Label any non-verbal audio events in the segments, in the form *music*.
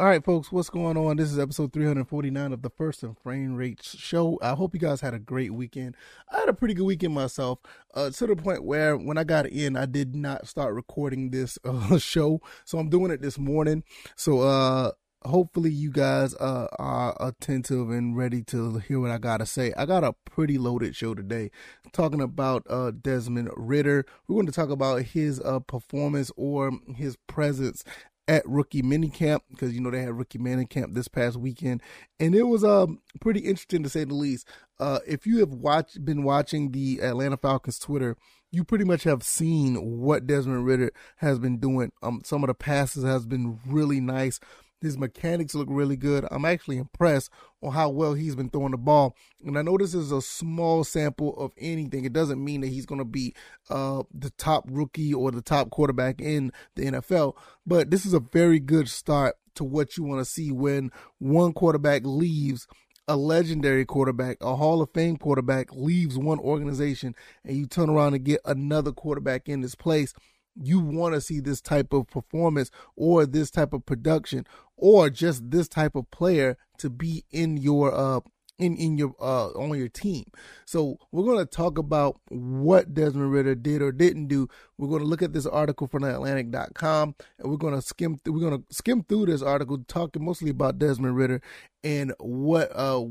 All right, folks, what's going on? This is episode 349 of the First and Frame Rate Show. I hope you guys had a great weekend. I had a pretty good weekend myself, uh, to the point where when I got in, I did not start recording this *laughs* uh, show. So I'm doing it this morning. So, uh, hopefully you guys uh, are attentive and ready to hear what I gotta say. I got a pretty loaded show today, talking about uh, Desmond Ridder. We're going to talk about his uh, performance or his presence at rookie minicamp because you know they had rookie minicamp this past weekend, and it was um pretty interesting to say the least. Uh, if you have watched been watching the Atlanta Falcons Twitter, you pretty much have seen what Desmond Ridder has been doing. Um, some of the passes has been really nice. His mechanics look really good. I'm actually impressed on how well he's been throwing the ball. And I know this is a small sample of anything. It doesn't mean that he's going to be uh, the top rookie or the top quarterback in the NFL, but this is a very good start to what you want to see when one quarterback leaves a legendary quarterback, a Hall of Fame quarterback leaves one organization and you turn around and get another quarterback in this place you want to see this type of performance or this type of production or just this type of player to be in your uh in in your uh on your team. So we're going to talk about what Desmond Ridder did or didn't do. We're going to look at this article from Athletic.com and we're going to skim th- we're going to skim through this article talking mostly about Desmond Ridder and what uh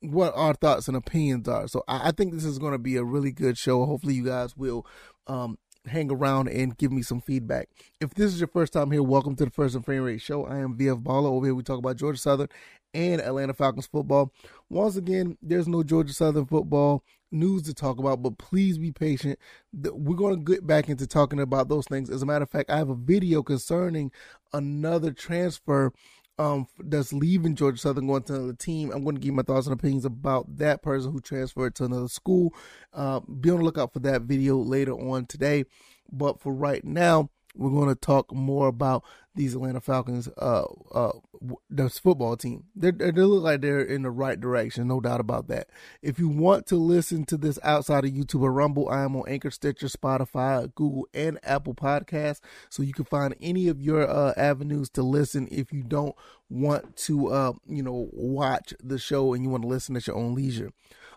what our thoughts and opinions are. So I, I think this is going to be a really good show. Hopefully you guys will um hang around and give me some feedback. If this is your first time here, welcome to the First and Frame Rate Show. I am VF Baller. Over here, we talk about Georgia Southern and Atlanta Falcons football. Once again, there's no Georgia Southern football news to talk about, but please be patient. We're going to get back into talking about those things. As a matter of fact, I have a video concerning another transfer um that's leaving Georgia Southern going to another team. I'm going to give my thoughts and opinions about that person who transferred to another school. Uh, be on the lookout for that video later on today. But for right now, we're going to talk more about these Atlanta Falcons, uh, uh, this football team. They're, they look like they're in the right direction, no doubt about that. If you want to listen to this outside of YouTube or Rumble, I am on Anchor, Stitcher, Spotify, Google, and Apple Podcasts. So you can find any of your uh, avenues to listen if you don't want to, uh, you know, watch the show and you want to listen at your own leisure.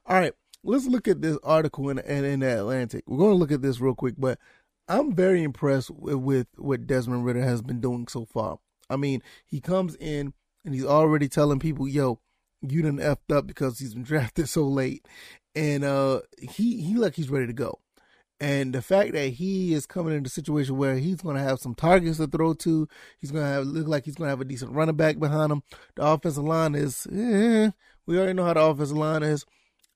All right, let's look at this article in, in, in the Atlantic. We're going to look at this real quick, but I'm very impressed with, with what Desmond Ridder has been doing so far. I mean, he comes in and he's already telling people, "Yo, you done effed up because he's been *laughs* drafted so late," and uh, he he like he's ready to go. And the fact that he is coming in a situation where he's going to have some targets to throw to, he's going to have look like he's going to have a decent running back behind him. The offensive line is, eh, we already know how the offensive line is.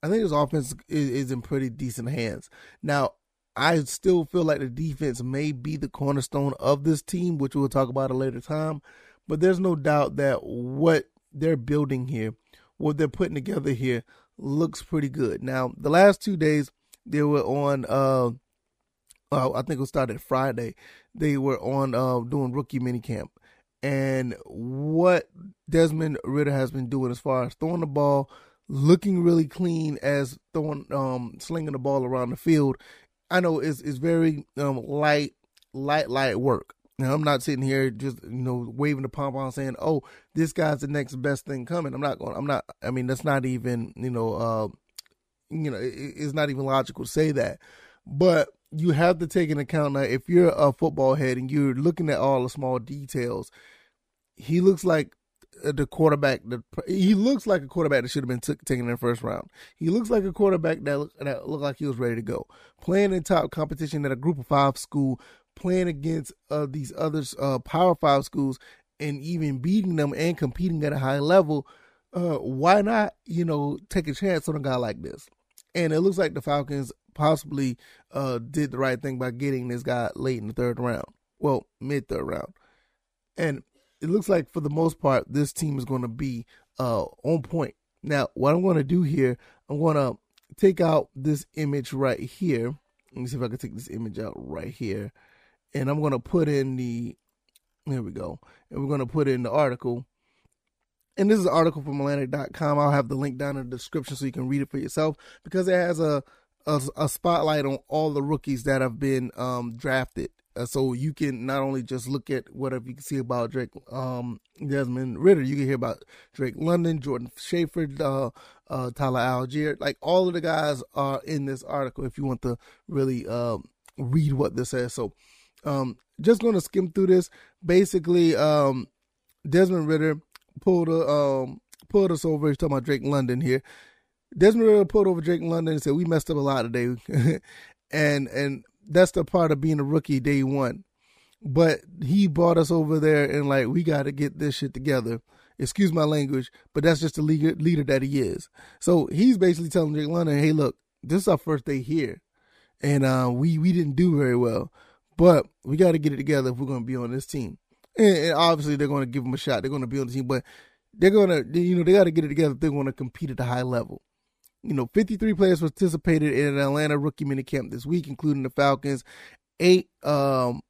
I think his offense is, is in pretty decent hands. Now, I still feel like the defense may be the cornerstone of this team, which we'll talk about a later time. But there's no doubt that what they're building here, what they're putting together here, looks pretty good. Now, the last two days they were on. Uh, I think it started Friday. They were on uh, doing rookie minicamp, and what Desmond Ridder has been doing as far as throwing the ball, looking really clean as throwing, um, slinging the ball around the field I know it's it's very um, light, light, light work. Now I'm not sitting here just you know waving the pom pom saying, "Oh, this guy's the next best thing coming." I'm not going. I'm not. I mean, that's not even you know, uh, you know, it, it's not even logical to say that. But you have to take into account now if you're a football head and you're looking at all the small details. He looks like the quarterback. The, he looks like a quarterback that should have been t- taken in the first round. He looks like a quarterback that look, that looked like he was ready to go. Playing in top competition at a Group of Five school, playing against uh, these other uh, Power Five schools, and even beating them and competing at a high level. Uh, why not, you know, take a chance on a guy like this? And it looks like the Falcons possibly uh, did the right thing by getting this guy late in the third round. Well, mid third round. And it looks like for the most part, this team is going to be uh, on point. Now, what I'm going to do here, I'm going to take out this image right here. Let me see if I can take this image out right here. And I'm going to put in the, there we go. And we're going to put in the article. And this is an article from Athletic.com. I'll have the link down in the description so you can read it for yourself because it has a, a, a spotlight on all the rookies that have been um, drafted so you can not only just look at whatever you can see about Drake, um, Desmond Ridder, you can hear about Drake London, Jordan Shaffer, uh, uh, Tyler Allgeier. Like all of the guys are in this article if you want to really uh, read what this says. So um, just going to skim through this. Basically, um, Desmond Ridder pulled a, um, pulled us over. He's talking about Drake London here. Desmond Ridder pulled over Drake London and said, "We messed up a lot today," *laughs* and and that's the part of being a rookie day one. But he brought us over there and like we got to get this shit together. Excuse my language, but that's just the leader, leader that he is. So he's basically telling Drake London, "Hey, look, this is our first day here, and uh, we we didn't do very well, but we got to get it together if we're going to be on this team." And, and obviously, they're going to give him a shot. They're going to be on the team, but they're going to, you know, they got to get it together. If they're going to compete at a high level you know, 53 players participated in an Atlanta rookie minicamp this week, including the Falcons, eight um,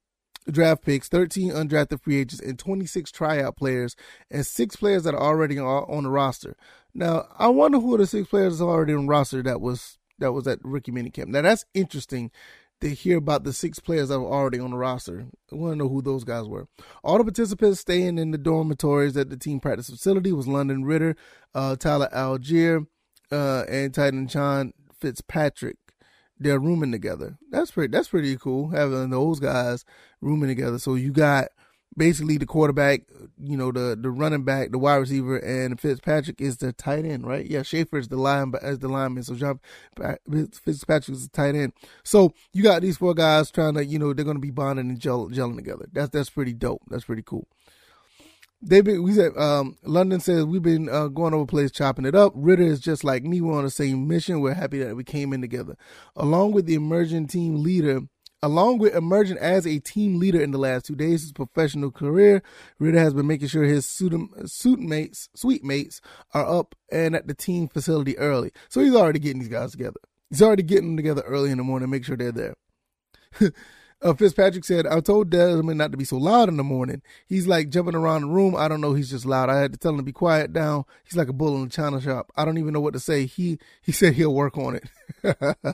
draft picks, 13 undrafted free agents, and 26 tryout players, and six players that are already on, the roster. Now, I wonder who the six players are already on the roster that was that was at rookie minicamp. Now, that's interesting to hear about the six players that were already on the roster. I want to know who those guys were. All the participants staying in the dormitories at the team practice facility was London Ridder, uh, Tyler Allgeier, uh, and Titan John Fitzpatrick. They're rooming together. That's pretty. That's pretty cool having those guys rooming together. So you got basically the quarterback, you know, the the running back, the wide receiver, and Fitzpatrick is the tight end, right? Yeah, Shaffer is the line as the lineman. So John Fitzpatrick is the tight end. So you got these four guys trying to, you know, they're going to be bonding and gel, gelling together. That's that's pretty dope. That's pretty cool they've been we said um, london says we've been uh, going over place chopping it up. Ridder is just like me. We're on the same mission. We're happy that we came in together. Along with the emerging team leader along with emerging as a team leader in the last two days of his professional career Ridder has been making sure his suit, suit mates suite mates are up and at the team facility early. So he's already getting these guys together. He's already getting them together early in the morning make sure they're there *laughs* Uh, Fitzpatrick said, I told Desmond not to be so loud in the morning. He's like jumping around the room. I don't know. He's just loud. I had to tell him to be quiet down. He's like a bull in a china shop. I don't even know what to say. He, *laughs* he said he'll work on it. *laughs* uh,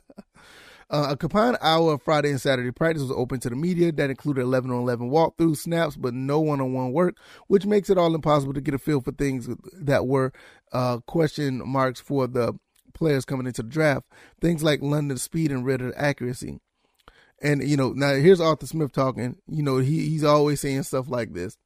a combined hour of Friday and Saturday practice was open to the media. That included 11 on 11 walkthrough snaps, but no one on one work, which makes it all impossible to get a feel for things that were uh, question marks for the players coming into the draft. Things like London's speed and Ridder accuracy. And you know, now here's Arthur Smith talking. You know, he he's always saying stuff like this.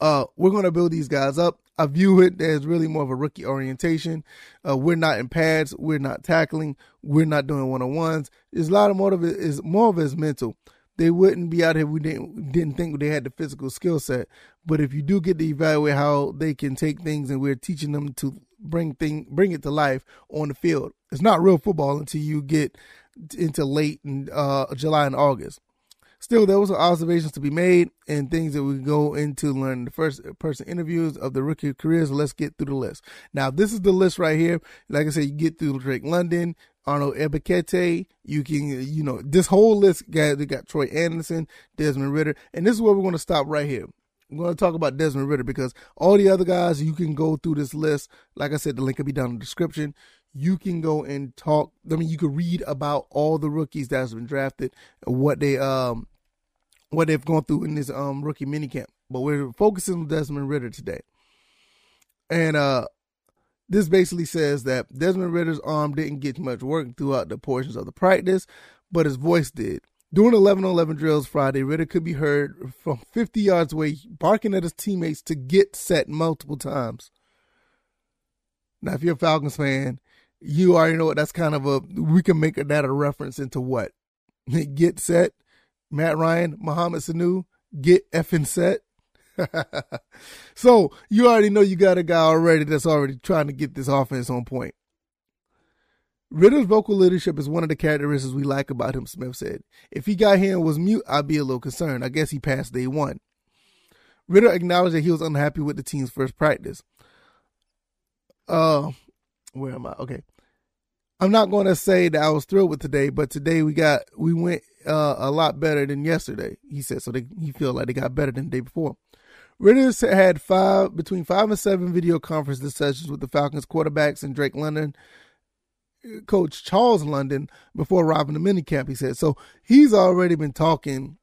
Uh, we're gonna build these guys up. I view it as really more of a rookie orientation. Uh, we're not in pads. We're not tackling. We're not doing one on ones. There's a lot of more of it is more of it is mental. They wouldn't be out here. We didn't didn't think they had the physical skill set. But if you do get to evaluate how they can take things, and we're teaching them to bring thing bring it to life on the field, it's not real football until you get into late in uh, July and August. Still, there was observations to be made and things that we go into learn the first person interviews of the rookie careers. Let's get through the list. Now, this is the list right here. Like I said, you get through Drake London, Arnold Ebiketie. You can, you know, this whole list got, they got Troy Andersen, Desmond Ridder, and this is where we're going to stop right here. I'm going to talk about Desmond Ridder because all the other guys, you can go through this list. Like I said, the link will be down in the description you can go and talk. I mean, you can read about all the rookies that's been drafted, what they um, what they've gone through in this um rookie minicamp. But we're focusing on Desmond Ridder today, and uh, this basically says that Desmond Ridder's arm didn't get much work throughout the portions of the practice, but his voice did. During 11 on 11 drills Friday, Ridder could be heard from 50 yards away barking at his teammates to get set multiple times. Now, if you're a Falcons fan, you already know what that's kind of a we can make that a reference into what? Get set. Matt ryan mohamed sanu get effing set. *laughs* So you already know you got a guy already that's already trying to get this offense on point Ridder's vocal leadership is one of the characteristics we like about him, Smith said. If he got here and was mute, I'd be a little concerned. I guess he passed day one. Ridder acknowledged that he was unhappy with the team's first practice. Uh, where am I? Okay. I'm not going to say that I was thrilled with today, but today we got we went uh, a lot better than yesterday. He said so. They, he feel like they got better than the day before. Ridder had five between five and seven video conference sessions with the Falcons quarterbacks and Drake London coach Charles London before arriving to minicamp. He said so. He's already been talking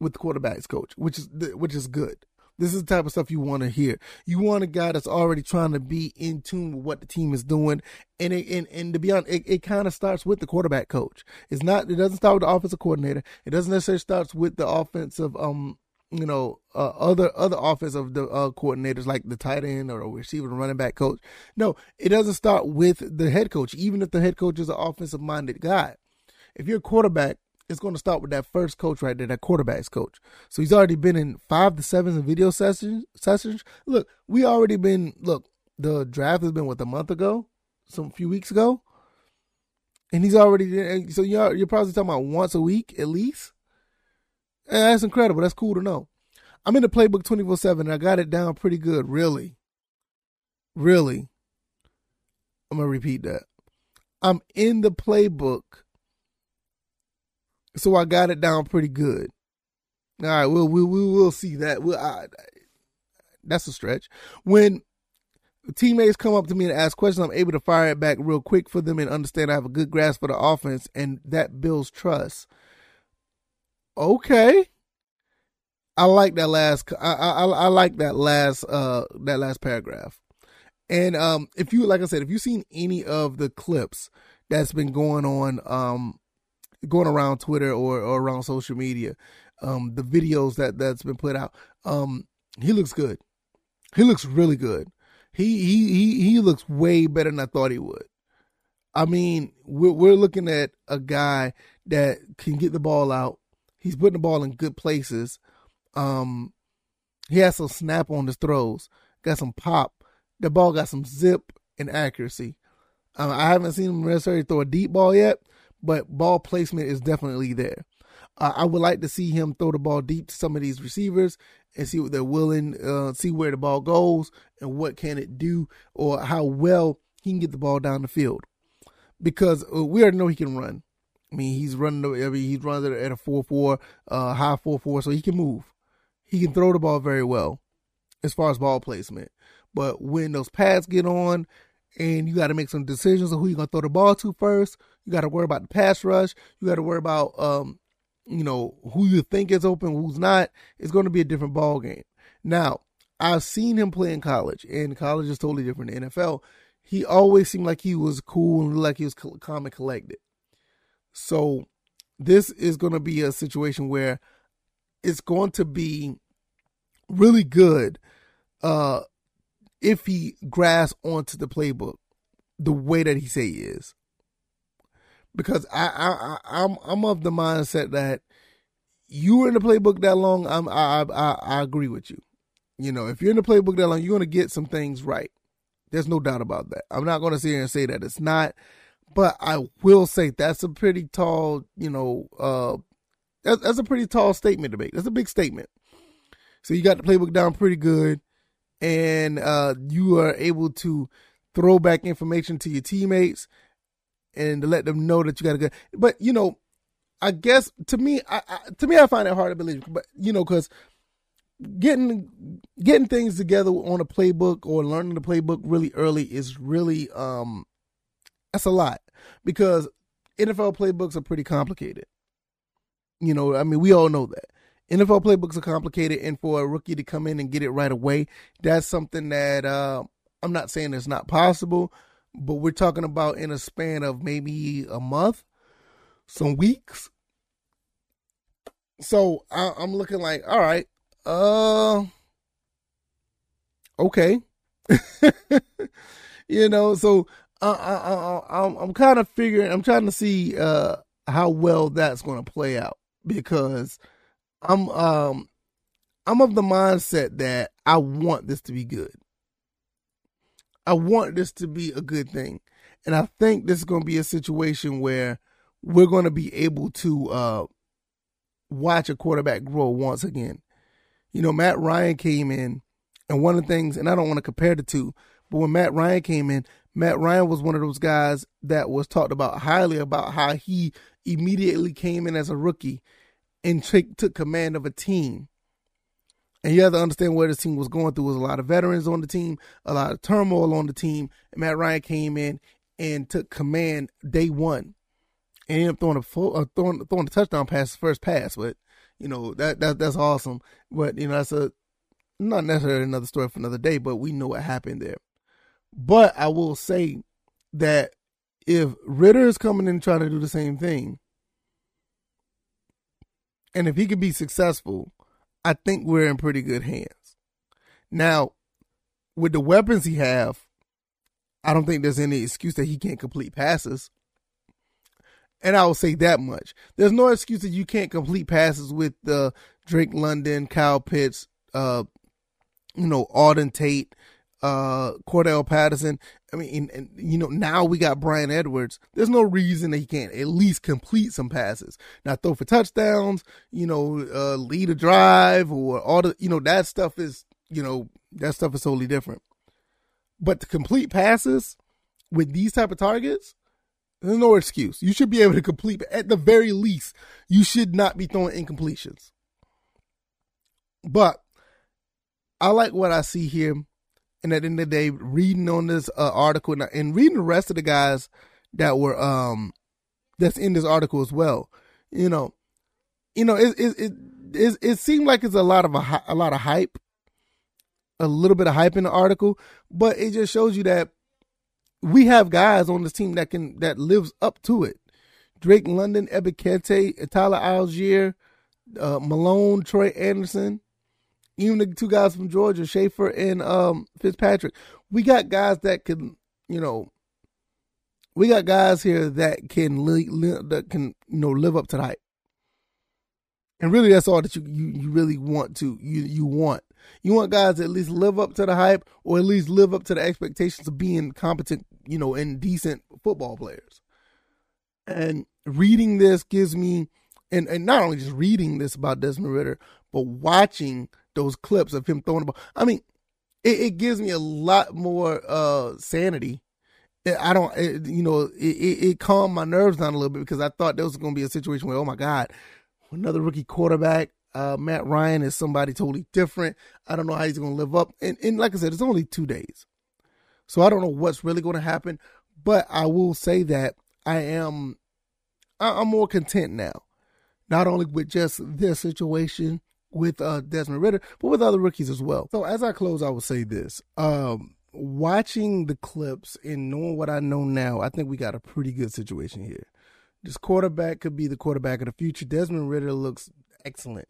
with the quarterbacks coach, which is which is good. This is the type of stuff you want to hear. You want a guy that's already trying to be in tune with what the team is doing, and it, and and to be honest, it, it kind of starts with the quarterback coach. It's not. It doesn't start with the offensive coordinator. It doesn't necessarily starts with the offensive um you know, uh, other other offensive the uh, coordinators like the tight end or receiver and running back coach. No, it doesn't start with the head coach. Even if the head coach is an offensive minded guy, if you're a quarterback, it's going to start with that first coach right there, that quarterbacks coach. So he's already been in five to seven video sessions. Sessions. Look, we already been. Look, the draft has been what a month ago, some few weeks ago, and he's already. So you're you're probably talking about once a week at least. That's incredible. That's cool to know. I'm in the playbook 24 7 and I got it down pretty good. Really. Really. I'm going to repeat that. I'm in the playbook. So I got it down pretty good. All right, we'll, we, we will see that. We'll, I, that's a stretch. When teammates come up to me and ask questions, I'm able to fire it back real quick for them and understand I have a good grasp for the offense, and that builds trust okay. I like that last. I, I I like that last uh that last paragraph. And um, if you like I said, if you've seen any of the clips that's been going on um going around Twitter or, or around social media, um, the videos that that's been put out, um, he looks good. He looks really good. He he he he looks way better than I thought he would. I mean, we're we're looking at a guy that can get the ball out He's putting the ball in good places. Um, he has some snap on his throws. Got some pop. The ball got some zip and accuracy. Um, I haven't seen him necessarily throw a deep ball yet, but ball placement is definitely there. Uh, I would like to see him throw the ball deep to some of these receivers and see what they're willing, uh, see where the ball goes and what can it do, or how well he can get the ball down the field. Because uh, we already know he can run. I mean, he's running. I mean, he's running at a four four, uh, high four four, so he can move. He can throw the ball very well, as far as ball placement. But when those pads get on, and you got to make some decisions on who you're gonna throw the ball to first, you got to worry about the pass rush. You got to worry about, um, you know, who you think is open, who's not. It's going to be a different ball game. Now, I've seen him play in college, and college is totally different than NFL. He always seemed like he was cool and like he was calm and collected. So this is going to be a situation where it's going to be really good uh, if he grasps onto the playbook the way that he say he is. Because I, I, I I'm I'm of the mindset that you were in the playbook that long. I'm I, I I agree with you. You know, if you're in the playbook that long, you're gonna get some things right. There's no doubt about that. I'm not gonna sit here and say that it's not. But I will say that's a pretty tall, you know, uh, that's, that's a pretty tall statement to make. That's a big statement. So you got the playbook down pretty good, and uh, you are able to throw back information to your teammates and to let them know that you got a good. But you know, I guess to me, I, I to me, I find it hard to believe. But you know, because getting getting things together on a playbook or learning the playbook really early is really um that's a lot because NFL playbooks are pretty complicated. You know, I mean, we all know that. NFL playbooks are complicated, and for a rookie to come in and get it right away, that's something that uh, I'm not saying it's not possible, but we're talking about in a span of maybe a month, some weeks. So I, I'm looking like, all right, uh, okay, *laughs* you know, so I, I, I, I'm kind of figuring. I'm trying to see uh, how well that's going to play out because I'm um I'm of the mindset that I want this to be good. I want this to be a good thing, and I think this is going to be a situation where we're going to be able to uh, watch a quarterback grow once again. You know, Matt Ryan came in, and one of the things, and I don't want to compare the two, but when Matt Ryan came in, Matt Ryan was one of those guys that was talked about highly about how he immediately came in as a rookie and t- took command of a team. And you have to understand where this team was going through. was a lot of veterans on the team, a lot of turmoil on the team. And Matt Ryan came in and took command day one, and ended up throwing a full, uh, throwing throwing a touchdown pass first pass. But you know that that that's awesome. But you know that's a not necessarily another story for another day. But we know what happened there. But I will say that if Ridder is coming in trying to do the same thing, and if he could be successful, I think we're in pretty good hands. Now, with the weapons he have, I don't think there's any excuse that he can't complete passes. And I will say that much. There's no excuse that you can't complete passes with uh, Drake London, Kyle Pitts, uh, you know, Auden Tate, uh, Cordarrelle Patterson. I mean, and, and, you know, now we got Bryan Edwards. There's no reason that he can't at least complete some passes. Now throw for touchdowns, you know, uh, lead a drive or all the, you know, that stuff is, you know, that stuff is totally different. But to complete passes with these type of targets, there's no excuse. You should be able to complete, at the very least, you should not be throwing incompletions. But I like what I see here and at the end of the day, reading on this uh, article and reading the rest of the guys that were um that's in this article as well, you know, you know, it it it it, it seemed like it's a lot of a, a lot of hype, a little bit of hype in the article, but it just shows you that we have guys on this team that can that lives up to it. Drake London, Ebiketie, Tyler Allgeier, uh, Malone, Troy Andersen, even the two guys from Georgia, Shaffer and um, Fitzpatrick, we got guys that can, you know, we got guys here that can li- li- that can you know live up to the hype. And really, that's all that you, you you really want to you you want. You want guys that at least live up to the hype, or at least live up to the expectations of being competent, you know, and decent football players. And reading this gives me, and and not only just reading this about Desmond Ridder, but watching those clips of him throwing the ball. I mean, it, it gives me a lot more uh, sanity. I don't, it, you know, it, it, calmed my nerves down a little bit because I thought there was going to be a situation where, oh my God, another rookie quarterback. Uh, Matt Ryan is somebody totally different. I don't know how he's going to live up. And, and like I said, it's only two days. So I don't know what's really going to happen. But I will say that I am, I'm more content now. Not only with just this situation, with uh, Desmond Ridder, but with other rookies as well. So as I close, I will say this. Um, watching the clips and knowing what I know now, I think we got a pretty good situation here. This quarterback could be the quarterback of the future. Desmond Ridder looks excellent,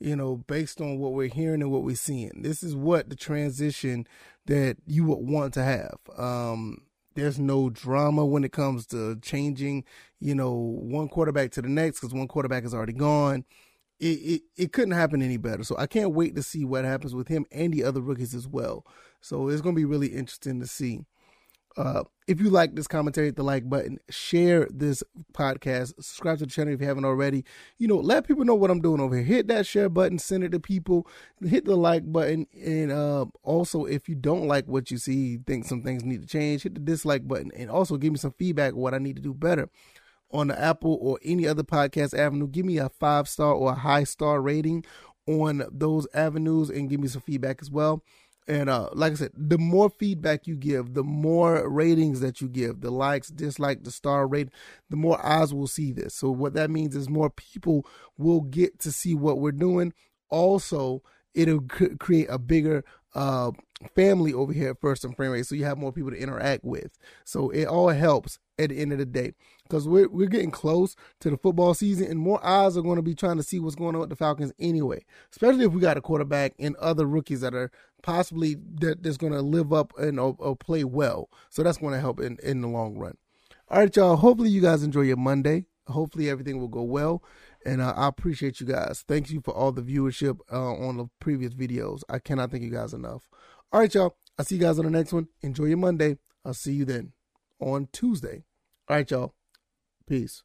you know, based on what we're hearing and what we're seeing. This is what the transition that you would want to have. Um, there's no drama when it comes to changing, you know, one quarterback to the next because one quarterback is already gone it, it, it couldn't happen any better. So I can't wait to see what happens with him and the other rookies as well. So it's going to be really interesting to see. Uh, if you like this commentary, hit the like button, share this podcast, subscribe to the channel if you haven't already. You know, let people know what I'm doing over here. Hit that share button, send it to people, hit the like button, and uh, also if you don't like what you see, think some things need to change, hit the dislike button, and also give me some feedback what I need to do better on the Apple or any other podcast avenue, give me a five star or a high star rating on those avenues and give me some feedback as well. And uh, like I said, the more feedback you give, the more ratings that you give, the likes, dislike, the star rate, the more eyes will see this. So what that means is more people will get to see what we're doing. Also, it'll create a bigger uh, family over here at First and Frame Rate, so you have more people to interact with. So it all helps at the end of the day because we're we're getting close to the football season, and more eyes are going to be trying to see what's going on with the Falcons anyway. Especially if we got a quarterback and other rookies that are possibly that that's going to live up and or, or play well. So that's going to help in in the long run. All right, y'all. Hopefully you guys enjoy your Monday. Hopefully everything will go well. And uh, I appreciate you guys. Thank you for all the viewership uh, on the previous videos. I cannot thank you guys enough. All right, y'all. I'll see you guys on the next one. Enjoy your Monday. I'll see you then on Tuesday. All right, y'all. Peace.